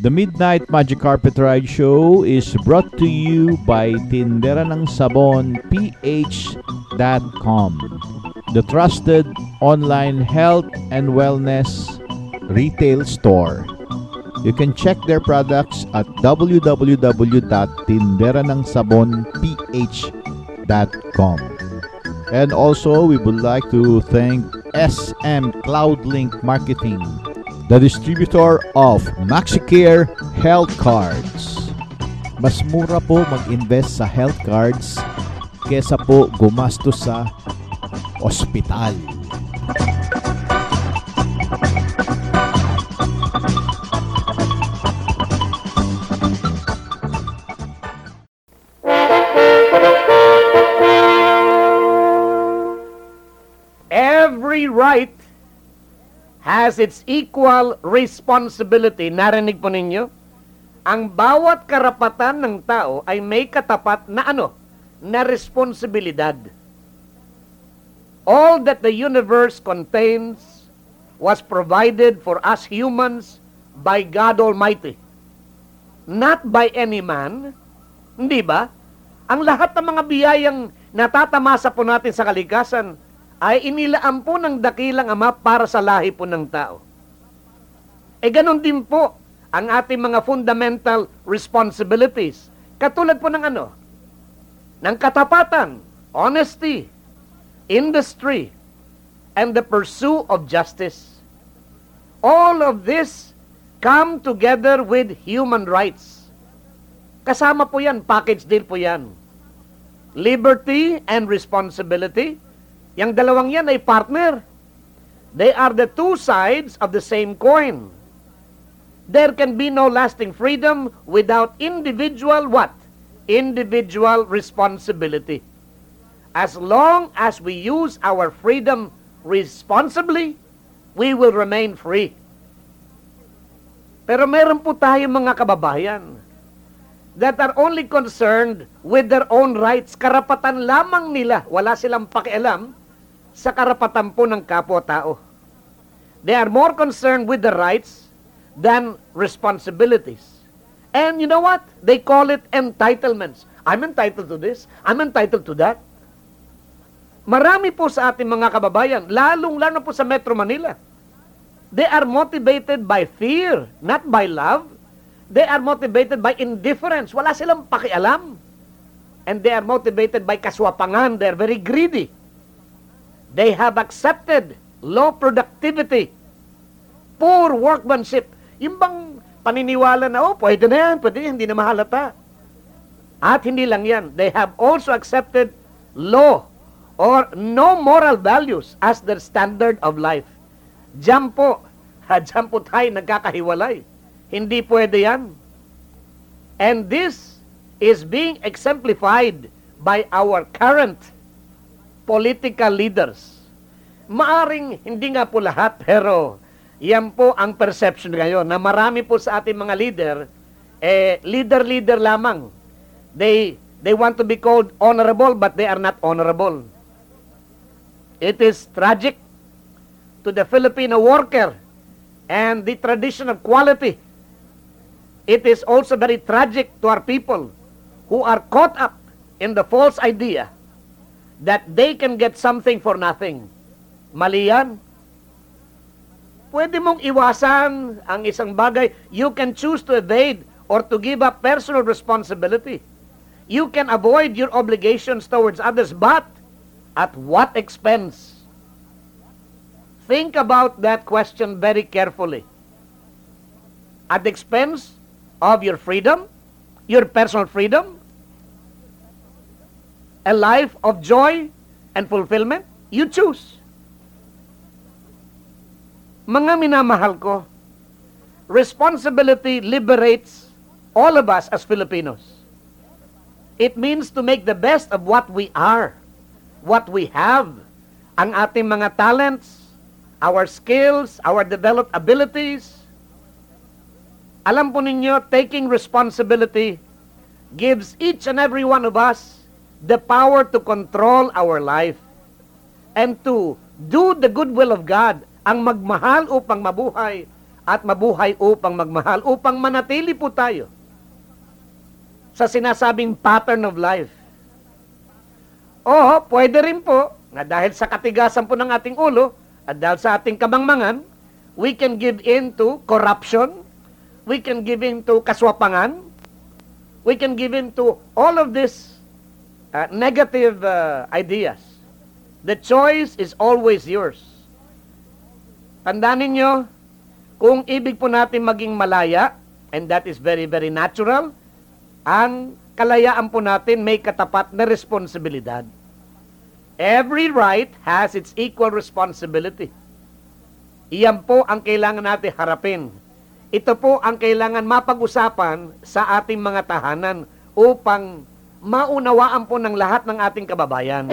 The Midnight Magic Carpet Ride Show is brought to you by Tindera ng Sabon PH.com, the trusted online health and wellness retail store. You can check their products at www.tinderanangsabonph.com. And also, we would like to thank SM Cloudlink Marketing, the distributor of MaxiCare Health Cards. Mas mura po mag-invest sa health cards kesa po gumastos sa ospital. Every right has its equal responsibility. Narinig po ninyo? Ang bawat karapatan ng tao ay may katapat na ano? Na responsibilidad. All that the universe contains was provided for us humans by God Almighty. Not by any man. Hindi ba? Ang lahat ng mga biyayang natatamasa po natin sa kalikasan ay inilaan po ng dakilang ama para sa lahi po ng tao. E ganon din po ang ating mga fundamental responsibilities. Katulad po ng ano? Ng katapatan, honesty, industry, and the pursuit of justice. All of this come together with human rights. Kasama po yan, package deal po yan. Liberty and responsibility, Yang dalawang yan ay partner. They are the two sides of the same coin. There can be no lasting freedom without individual what? Individual responsibility. As long as we use our freedom responsibly, we will remain free. Pero meron po tayo mga kababayan that are only concerned with their own rights. Karapatan lamang nila. Wala silang pakialam sa karapatan po ng kapwa-tao. They are more concerned with the rights than responsibilities. And you know what? They call it entitlements. I'm entitled to this. I'm entitled to that. Marami po sa ating mga kababayan, lalong-lalo po sa Metro Manila. They are motivated by fear, not by love. They are motivated by indifference. Wala silang pakialam. And they are motivated by kaswapangan. They are very greedy. They have accepted low productivity, poor workmanship. Yung bang paniniwala na, oh, pwede na yan, pwede hindi na mahalata. At hindi lang yan, they have also accepted low or no moral values as their standard of life. Diyan po, ha, diyan po tayo nagkakahiwalay. Hindi pwede yan. And this is being exemplified by our current political leaders. Maaring hindi nga po lahat, pero yan po ang perception ngayon na marami po sa ating mga leader, eh, leader-leader lamang. They, they want to be called honorable, but they are not honorable. It is tragic to the Filipino worker and the tradition of quality. It is also very tragic to our people who are caught up in the false idea that they can get something for nothing. Mali yan. Pwede mong iwasan ang isang bagay. You can choose to evade or to give up personal responsibility. You can avoid your obligations towards others, but at what expense? Think about that question very carefully. At the expense of your freedom, your personal freedom, a life of joy and fulfillment, you choose. Mga minamahal ko, responsibility liberates all of us as Filipinos. It means to make the best of what we are, what we have, ang ating mga talents, our skills, our developed abilities. Alam po ninyo, taking responsibility gives each and every one of us the power to control our life and to do the good will of God, ang magmahal upang mabuhay at mabuhay upang magmahal, upang manatili po tayo sa sinasabing pattern of life. O, pwede rin po, na dahil sa katigasan po ng ating ulo, at dahil sa ating kamangmangan, we can give in to corruption, we can give in to kaswapangan, we can give in to all of these uh, negative uh, ideas. The choice is always yours. Tandaan ninyo, kung ibig po natin maging malaya, and that is very, very natural, ang kalayaan po natin may katapat na responsibilidad. Every right has its equal responsibility. Iyan po ang kailangan natin harapin. Ito po ang kailangan mapag-usapan sa ating mga tahanan upang maunawaan po ng lahat ng ating kababayan.